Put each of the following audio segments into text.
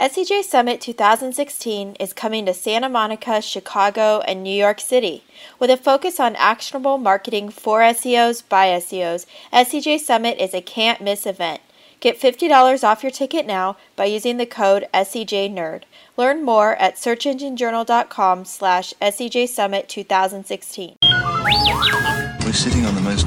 SEJ Summit 2016 is coming to Santa Monica, Chicago, and New York City. With a focus on actionable marketing for SEOs by SEOs, SEJ Summit is a can't miss event. Get $50 off your ticket now by using the code SEJNerd. Learn more at searchenginejournal.com slash SEJ Summit 2016. We're sitting on the most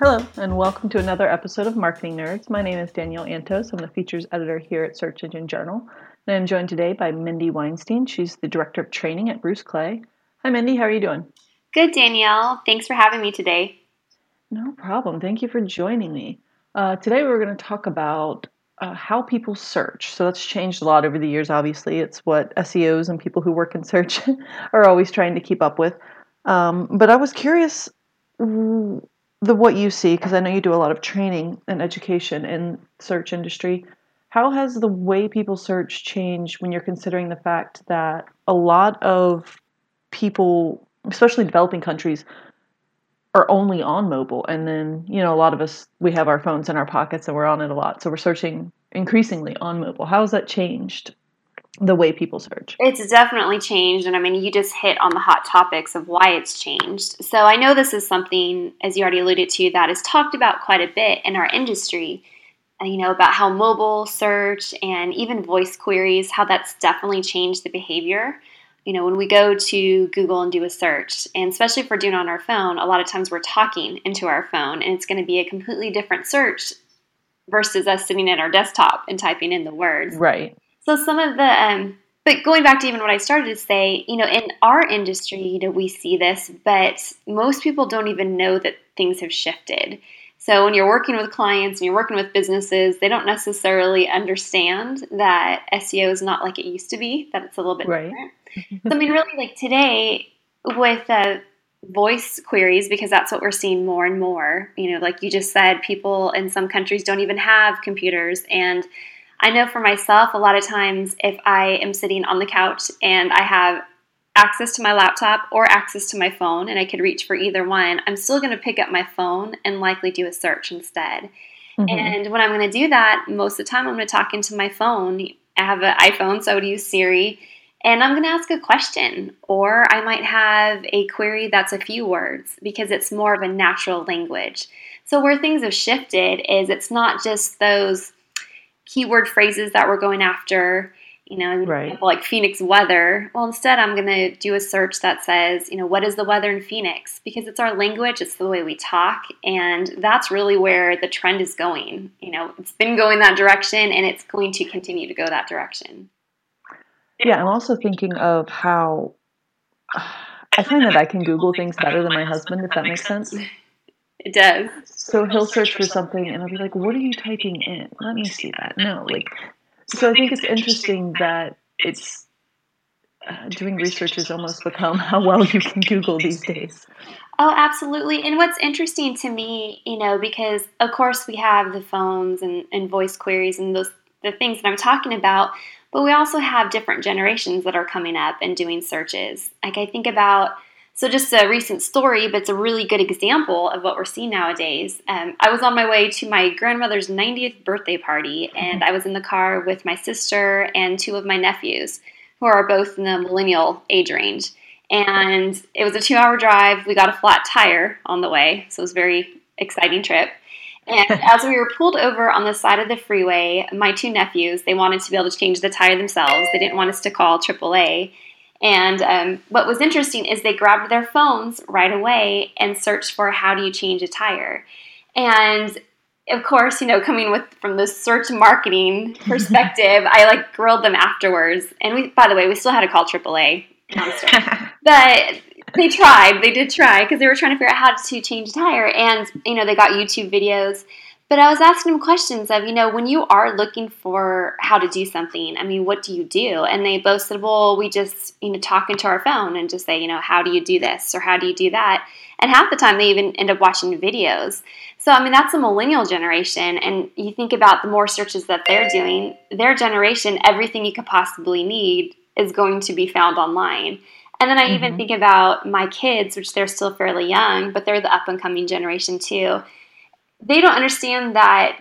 Hello, and welcome to another episode of Marketing Nerds. My name is Danielle Antos. I'm the features editor here at Search Engine Journal. And I'm joined today by Mindy Weinstein. She's the director of training at Bruce Clay. Hi, Mindy. How are you doing? Good, Danielle. Thanks for having me today. No problem. Thank you for joining me. Uh, today, we're going to talk about uh, how people search. So that's changed a lot over the years, obviously. It's what SEOs and people who work in search are always trying to keep up with. Um, but I was curious the what you see because I know you do a lot of training and education in search industry. How has the way people search changed when you're considering the fact that a lot of people, especially developing countries, are only on mobile? And then you know a lot of us we have our phones in our pockets and we're on it a lot. So we're searching increasingly on mobile. How has that changed the way people search? It's definitely changed. And I mean, you just hit on the hot topics of why it's changed. So I know this is something, as you already alluded to, that is talked about quite a bit in our industry. Uh, you know, about how mobile search and even voice queries, how that's definitely changed the behavior. You know, when we go to Google and do a search, and especially if we're doing it on our phone, a lot of times we're talking into our phone and it's going to be a completely different search versus us sitting at our desktop and typing in the words. Right. So some of the, um, but going back to even what I started to say, you know, in our industry, you know, we see this, but most people don't even know that things have shifted. So when you're working with clients and you're working with businesses, they don't necessarily understand that SEO is not like it used to be, that it's a little bit right. different. so I mean, really, like today with uh, voice queries, because that's what we're seeing more and more. You know, like you just said, people in some countries don't even have computers and I know for myself, a lot of times if I am sitting on the couch and I have access to my laptop or access to my phone and I could reach for either one, I'm still going to pick up my phone and likely do a search instead. Mm-hmm. And when I'm going to do that, most of the time I'm going to talk into my phone. I have an iPhone, so I would use Siri. And I'm going to ask a question, or I might have a query that's a few words because it's more of a natural language. So, where things have shifted is it's not just those keyword phrases that we're going after, you know, right. like Phoenix weather. Well, instead, I'm going to do a search that says, you know, what is the weather in Phoenix? Because it's our language, it's the way we talk, and that's really where the trend is going. You know, it's been going that direction, and it's going to continue to go that direction. Yeah, I'm also thinking of how I find that I can Google things better than my husband, if that makes sense. It does. So he'll search for something and I'll be like, what are you typing in? Let me see that. No, like, so I think it's interesting that it's uh, doing research has almost become how well you can Google these days. Oh, absolutely. And what's interesting to me, you know, because of course we have the phones and, and voice queries and those the things that I'm talking about, but we also have different generations that are coming up and doing searches. Like I think about so, just a recent story, but it's a really good example of what we're seeing nowadays. Um, I was on my way to my grandmother's 90th birthday party, and I was in the car with my sister and two of my nephews, who are both in the millennial age range. And it was a two hour drive. We got a flat tire on the way, so it was a very exciting trip. And as we were pulled over on the side of the freeway, my two nephews, they wanted to be able to change the tire themselves. They didn't want us to call AAA. And um, what was interesting is they grabbed their phones right away and searched for how do you change a tire. And of course, you know, coming with from the search marketing perspective, I like grilled them afterwards. And we, by the way, we still had to call AAA, but they tried. They did try because they were trying to figure out how to change a tire. And you know, they got YouTube videos. But I was asking them questions of, you know, when you are looking for how to do something, I mean, what do you do? And they both said, well, we just, you know, talk into our phone and just say, you know, how do you do this or how do you do that? And half the time they even end up watching videos. So, I mean, that's a millennial generation. And you think about the more searches that they're doing, their generation, everything you could possibly need is going to be found online. And then I mm-hmm. even think about my kids, which they're still fairly young, but they're the up and coming generation too they don't understand that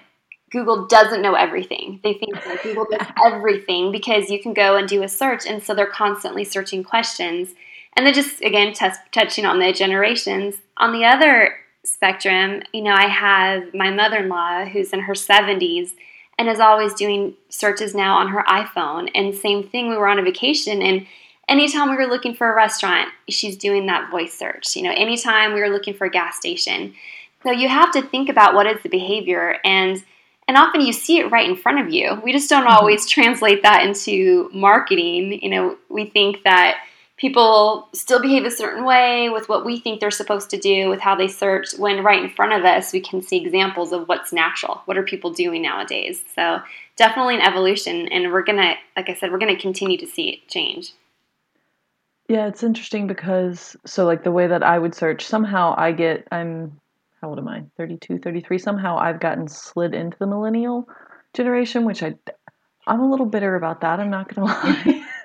Google doesn't know everything. They think that Google does everything because you can go and do a search, and so they're constantly searching questions. And they're just, again, t- touching on the generations. On the other spectrum, you know, I have my mother in law who's in her 70s and is always doing searches now on her iPhone. And same thing, we were on a vacation, and anytime we were looking for a restaurant, she's doing that voice search. You know, anytime we were looking for a gas station, so you have to think about what is the behavior and and often you see it right in front of you. We just don't mm-hmm. always translate that into marketing. You know, we think that people still behave a certain way with what we think they're supposed to do with how they search when right in front of us we can see examples of what's natural what are people doing nowadays so definitely an evolution and we're gonna like i said we're gonna continue to see it change yeah it's interesting because so like the way that i would search somehow i get i'm how old am I? 32, 33. Somehow I've gotten slid into the millennial generation, which I I'm a little bitter about that. I'm not going to lie.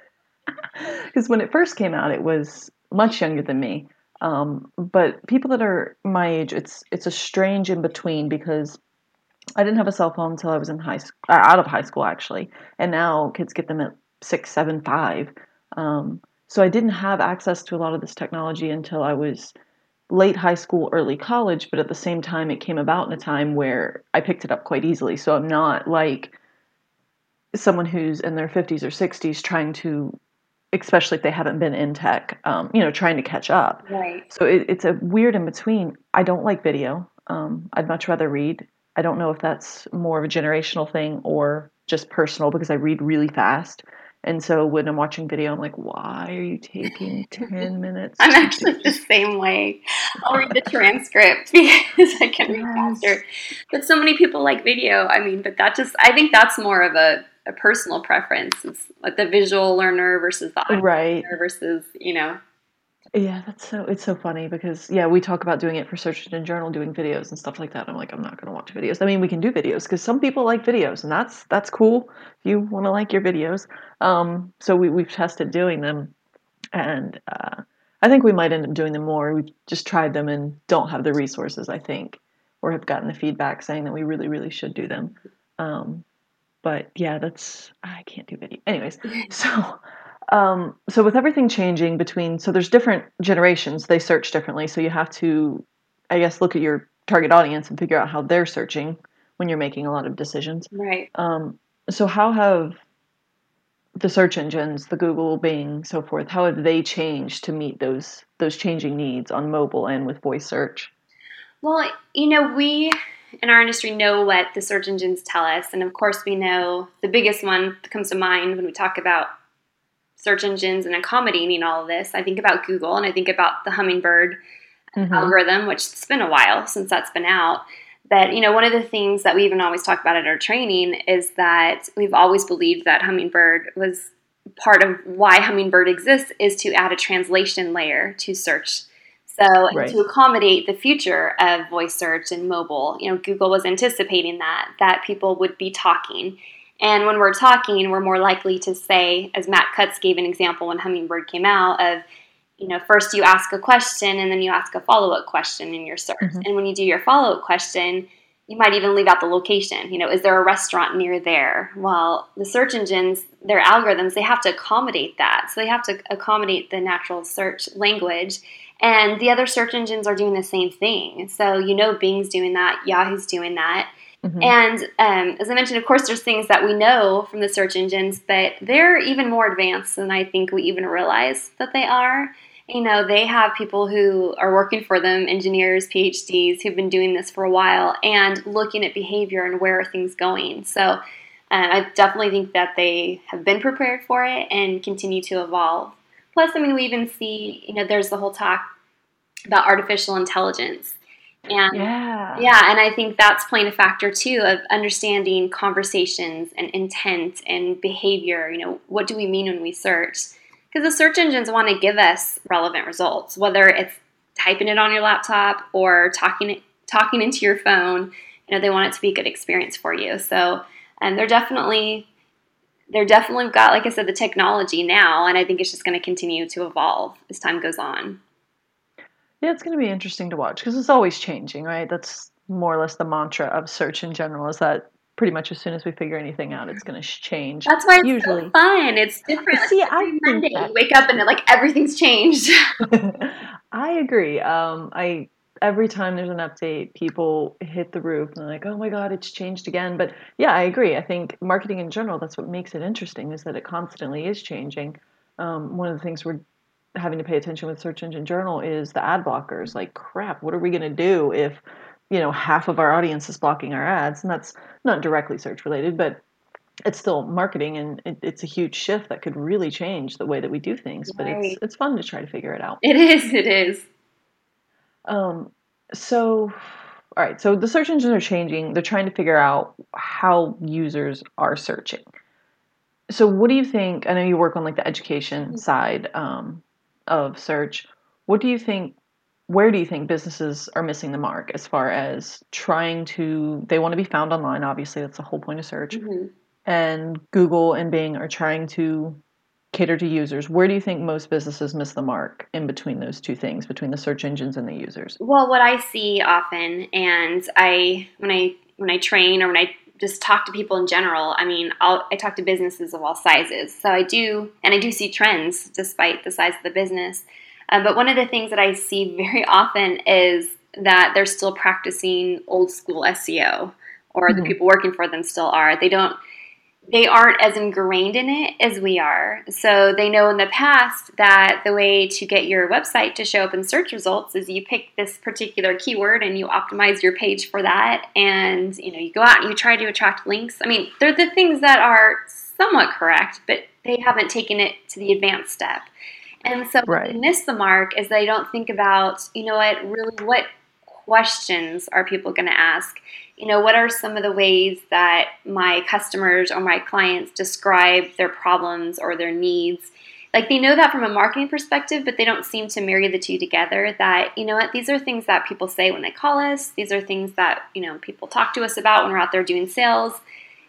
Because when it first came out, it was much younger than me. Um, but people that are my age, it's it's a strange in between because I didn't have a cell phone until I was in high school, uh, out of high school actually, and now kids get them at six, seven, five. Um, so I didn't have access to a lot of this technology until I was late high school, early college, but at the same time, it came about in a time where I picked it up quite easily. So I'm not like someone who's in their 50s or 60s trying to, especially if they haven't been in tech, um, you know, trying to catch up. Right. So it, it's a weird in between. I don't like video. Um, I'd much rather read. I don't know if that's more of a generational thing or just personal because I read really fast. And so when I'm watching video, I'm like, why are you taking 10 minutes? I'm actually the same way. I'll read the transcript because I can read faster. But so many people like video. I mean, but that just, I think that's more of a, a personal preference. It's like the visual learner versus the right. versus, you know, yeah, that's so it's so funny because yeah, we talk about doing it for search engine journal, doing videos and stuff like that. I'm like, I'm not gonna watch videos. I mean, we can do videos because some people like videos, and that's that's cool. If you want to like your videos, um, so we we've tested doing them, and uh, I think we might end up doing them more. We've just tried them and don't have the resources. I think, or have gotten the feedback saying that we really really should do them. Um, but yeah, that's I can't do video. Anyways, so um, so with everything changing between, so there's different generations, they search differently. So you have to, I guess, look at your target audience and figure out how they're searching when you're making a lot of decisions. Right. Um, so how have the search engines, the Google, Bing, so forth, how have they changed to meet those those changing needs on mobile and with voice search? Well, you know, we in our industry know what the search engines tell us, and of course, we know the biggest one that comes to mind when we talk about search engines and accommodating all of this. I think about Google and I think about the Hummingbird mm-hmm. algorithm, which it's been a while since that's been out. But you know, one of the things that we even always talk about at our training is that we've always believed that Hummingbird was part of why Hummingbird exists is to add a translation layer to search. So right. to accommodate the future of voice search and mobile, you know, Google was anticipating that that people would be talking and when we're talking, we're more likely to say, as Matt Cutts gave an example when Hummingbird came out, of you know, first you ask a question and then you ask a follow up question in your search. Mm-hmm. And when you do your follow up question, you might even leave out the location. You know, is there a restaurant near there? Well, the search engines, their algorithms, they have to accommodate that. So they have to accommodate the natural search language. And the other search engines are doing the same thing. So you know Bing's doing that, Yahoo's doing that. Mm-hmm. And um, as I mentioned, of course, there's things that we know from the search engines, but they're even more advanced than I think we even realize that they are. You know, they have people who are working for them, engineers, PhDs, who've been doing this for a while and looking at behavior and where are things going. So uh, I definitely think that they have been prepared for it and continue to evolve. Plus, I mean, we even see, you know, there's the whole talk about artificial intelligence And Yeah. yeah, and I think that's playing a factor too of understanding conversations and intent and behavior. You know, what do we mean when we search? Because the search engines want to give us relevant results, whether it's typing it on your laptop or talking talking into your phone. You know, they want it to be a good experience for you. So, and they're definitely they're definitely got, like I said, the technology now, and I think it's just going to continue to evolve as time goes on. Yeah, it's going to be interesting to watch because it's always changing, right? That's more or less the mantra of search in general is that pretty much as soon as we figure anything out, it's going to change. That's why it's Usually. so fun. It's different. See, Like, I Monday that- you wake up and like everything's changed. I agree. Um, I every time there's an update, people hit the roof and they're like, "Oh my god, it's changed again." But yeah, I agree. I think marketing in general, that's what makes it interesting, is that it constantly is changing. Um, one of the things we're having to pay attention with Search Engine Journal is the ad blockers. Like, crap, what are we going to do if you know half of our audience is blocking our ads? And that's not directly search related, but it's still marketing, and it, it's a huge shift that could really change the way that we do things. But Right. it's it's fun to try to figure it out. it is. It is. Um, so, all right. So the search engines are changing. They're trying to figure out how users are searching. So, what do you think? I know you work on like the education side um, of search. What do you think? Where do you think businesses are missing the mark as far as trying to? They want to be found online. Obviously, that's the whole point of search. Mhm. And Google and Bing are trying to cater to users. Where do you think most businesses miss the mark in between those two things, between the search engines and the users? Well, what I see often, and I when I when I train or when I just talk to people in general, I mean, I'll, I talk to businesses of all sizes. So I do, and I do see trends despite the size of the business. Uh, but one of the things that I see very often is that they're still practicing old school SEO, or the Mhm. people working for them still are. They don't they aren't as ingrained in it as we are. So they know in the past that the way to get your website to show up in search results is you pick this particular keyword and you optimize your page for that and you know you go out and you try to attract links. I mean, they're the things that are somewhat correct, but they haven't taken it to the advanced step. And so what Right. they miss the mark is they don't think about, you know what, really what questions are people going to ask? you know, what are some of the ways that my customers or my clients describe their problems or their needs? Like they know that from a marketing perspective, but they don't seem to marry the two together. That, you know what, these are things that people say when they call us, these are things that, you know, people talk to us about when we're out there doing sales.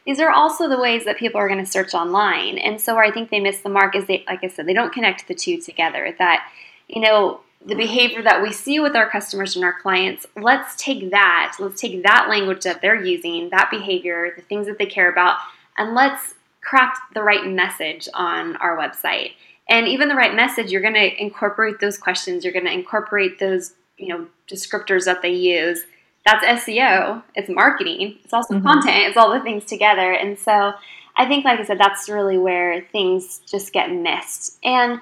These are also the ways that people are going to search online. And so where I think they miss the mark is they, like I said, they don't connect the two together. That, you know, the behavior that we see with our customers and our clients, let's take that, let's take that language that they're using, that behavior, the things that they care about, and let's craft the right message on our website. And even the right message, you're going to incorporate those questions, you're going to incorporate those, you know, descriptors that they use. That's SEO, it's marketing, it's also Mhm. content, it's all the things together. And so I think, like I said, that's really where things just get missed. And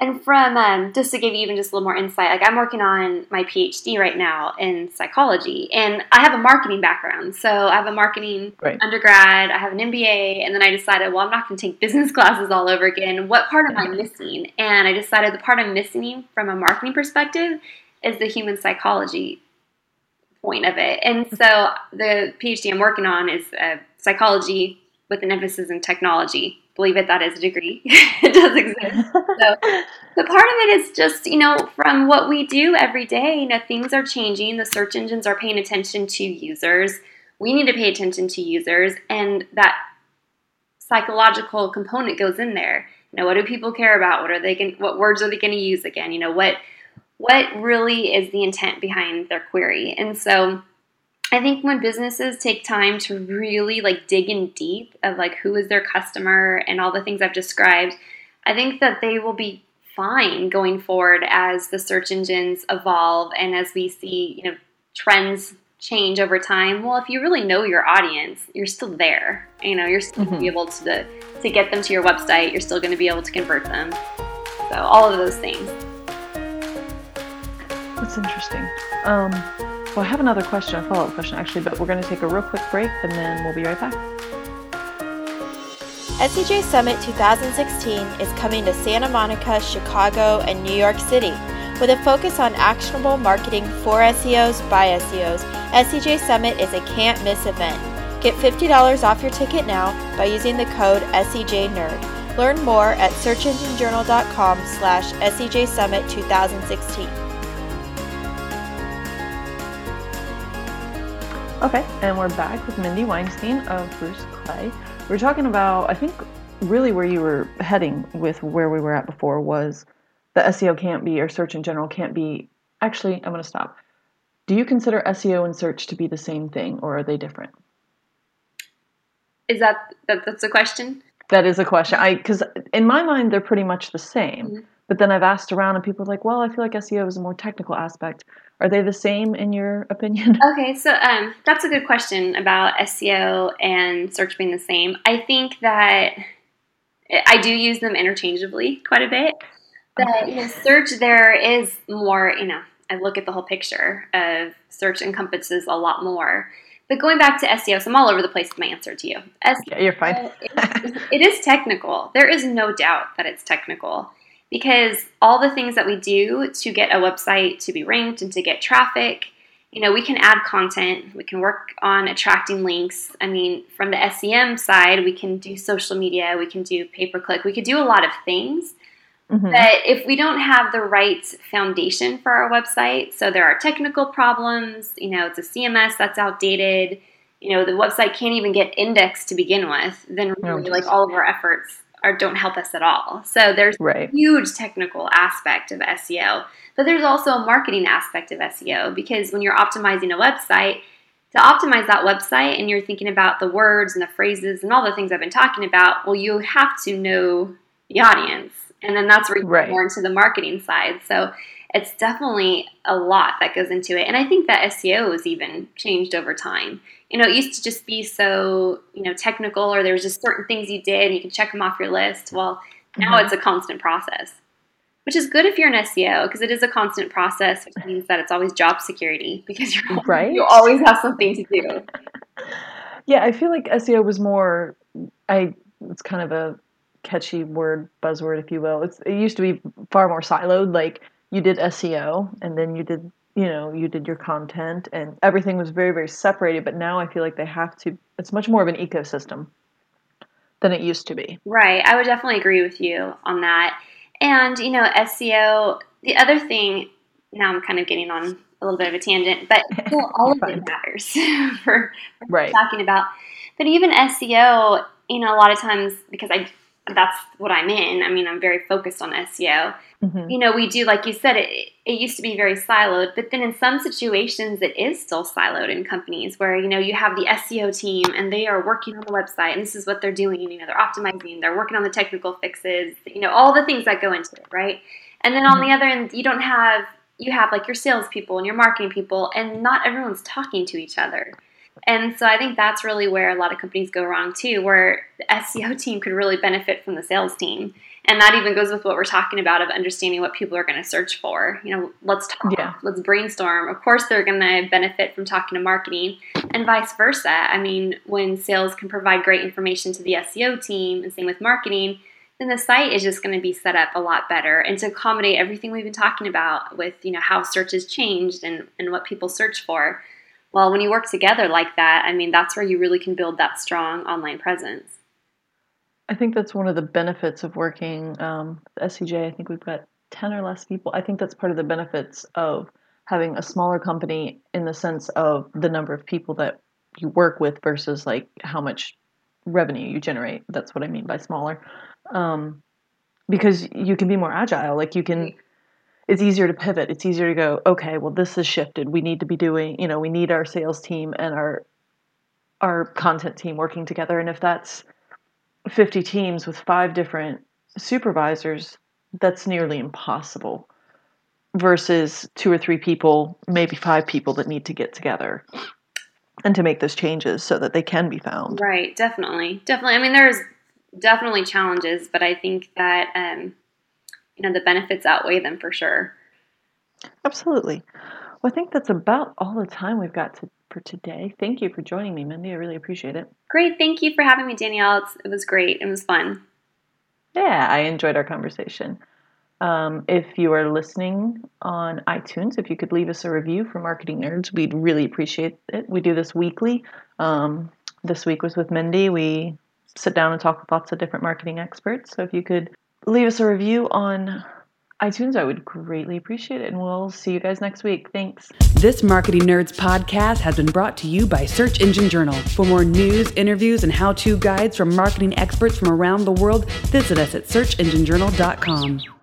and from um, just to give you even just a little more insight, like I'm working on my PhD right now in psychology, and I have a marketing background. So I have a marketing Right. undergrad, I have an MBA, and then I decided, well, I'm not going to take business classes all over again. What part am I missing? And I decided the part I'm missing from a marketing perspective is the human psychology point of it. And so the PhD I'm working on is uh, psychology with an emphasis in technology. Believe it, that is a degree. it does exist. So the part of it is just, you know, from what we do every day, you know, things are changing. The search engines are paying attention to users. We need to pay attention to users, and that psychological component goes in there. You know, what do people care about? What are they going what words are they going to use again? You know, what what really is the intent behind their query? And so I think when businesses take time to really like dig in deep of like who is their customer and all the things I've described, I think that they will be fine going forward as the search engines evolve and as we see, you know, trends change over time. Well, if you really know your audience, you're still there. You know, you're still to be able to to get them to your website. You're still going to be able to convert them. So all of those things. That's interesting. Um, well, I have another question, a follow up question actually, but we're going to take a real quick break and then we'll be right back. SEJ Summit 2016 is coming to Santa Monica, Chicago, and New York City, With a focus on actionable marketing for SEOs by SEOs, SEJ Summit is a can't miss event. Get $50 off your ticket now by using the code SEJNerd. Learn more at searchenginejournal.com slash SEJ Summit 2016. Okay, and we're back with Mindy Weinstein of Bruce Clay. We're talking about, I think, really where you were heading with where we were at before was the SEO can't be, or search in general can't be. Actually, I'm going to stop. Do you consider SEO and search to be the same thing, or are they different? Is that, that that's a question? That is a question. I because in my mind they're pretty much the same. Mm-hmm. But then I've asked around, and people are like, "Well, I feel like SEO is a more technical aspect." Are they the same in your opinion? Okay, so um, that's a good question about SEO and search being the same. I think that I do use them interchangeably quite a bit. But you know, search there is more. You know, I look at the whole picture of search encompasses a lot more. But going back to SEO, so I'm all over the place with my answer to you. SEO, yeah, you're fine. it, it is technical. There is no doubt that it's technical because all the things that we do to get a website to be ranked and to get traffic, you know, we can add content, we can work on attracting links. I mean, from the SEM side, we can do social media, we can do pay per click, we could do a lot of things. Mm-hmm. But if we don't have the right foundation for our website, so there are technical problems, you know, it's a CMS that's outdated, you know, the website can't even get indexed to begin with, then really, like all of our efforts are don't help us at all. So there's right. a huge technical aspect of SEO, but there's also a marketing aspect of SEO because when you're optimizing a website, to optimize that website and you're thinking about the words and the phrases and all the things I've been talking about, well, you have to know the audience. And then that's where you right. more into the marketing side. So it's definitely a lot that goes into it. And I think that SEO has even changed over time. You know, it used to just be so, you know, technical or there was just certain things you did and you can check them off your list. Well, now mm-hmm. it's a constant process, which is good if you're an SEO because it is a constant process, which means that it's always job security because you're right. you always have something to do. yeah, I feel like SEO was more I it's kind of a catchy word buzzword if you will. It's it used to be far more siloed like you did SEO and then you did you know you did your content and everything was very very separated but now i feel like they have to it's much more of an ecosystem than it used to be. Right. I would definitely agree with you on that. And you know seo the other thing now i'm kind of getting on a little bit of a tangent but all of it matters for, for right. talking about. But even seo you know a lot of times because i that's what I'm in. I mean, I'm very focused on SEO. Mm-hmm. You know, we do, like you said, it, it used to be very siloed, but then in some situations, it is still siloed in companies where, you know, you have the SEO team and they are working on the website and this is what they're doing. You know, they're optimizing, they're working on the technical fixes, you know, all the things that go into it, right? And then on mm-hmm. the other end, you don't have, you have like your salespeople and your marketing people, and not everyone's talking to each other. And so I think that's really where a lot of companies go wrong too, where the SEO team could really benefit from the sales team. And that even goes with what we're talking about of understanding what people are going to search for. You know, let's talk, yeah. let's brainstorm. Of course, they're going to benefit from talking to marketing and vice versa. I mean, when sales can provide great information to the SEO team and same with marketing, then the site is just going to be set up a lot better and to accommodate everything we've been talking about with, you know, how search has changed and, and what people search for well, when you work together like that, I mean, that's where you really can build that strong online presence. I think that's one of the benefits of working um, SEJ. I think we've got 10 or less people. I think that's part of the benefits of having a smaller company in the sense of the number of people that you work with versus like how much revenue you generate. That's what I mean by smaller. Um, because you can be more agile. Like you can it's easier to pivot. It's easier to go, okay, well this has shifted. We need to be doing, you know, we need our sales team and our our content team working together. And if that's 50 teams with five different supervisors, that's nearly impossible versus two or three people, maybe five people that need to get together and to make those changes so that they can be found. Right, definitely. Definitely. I mean, there's definitely challenges, but I think that um, you know the benefits outweigh them for sure. Absolutely. Well, I think that's about all the time we've got to, for today. Thank you for joining me, Mindy. I really appreciate it. Great. Thank you for having me, Danielle. It's, it was great. It was fun. Yeah, I enjoyed our conversation. Um, if you are listening on iTunes, if you could leave us a review for Marketing Nerds, we'd really appreciate it. We do this weekly. Um, this week was with Mindy. We sit down and talk with lots of different marketing experts. So if you could leave us a review on iTunes, I would greatly appreciate it. And we'll see you guys next week. Thanks. This Marketing Nerds podcast has been brought to you by Search Engine Journal. For more news, interviews, and how to guides from marketing experts from around the world, visit us at searchenginejournal.com.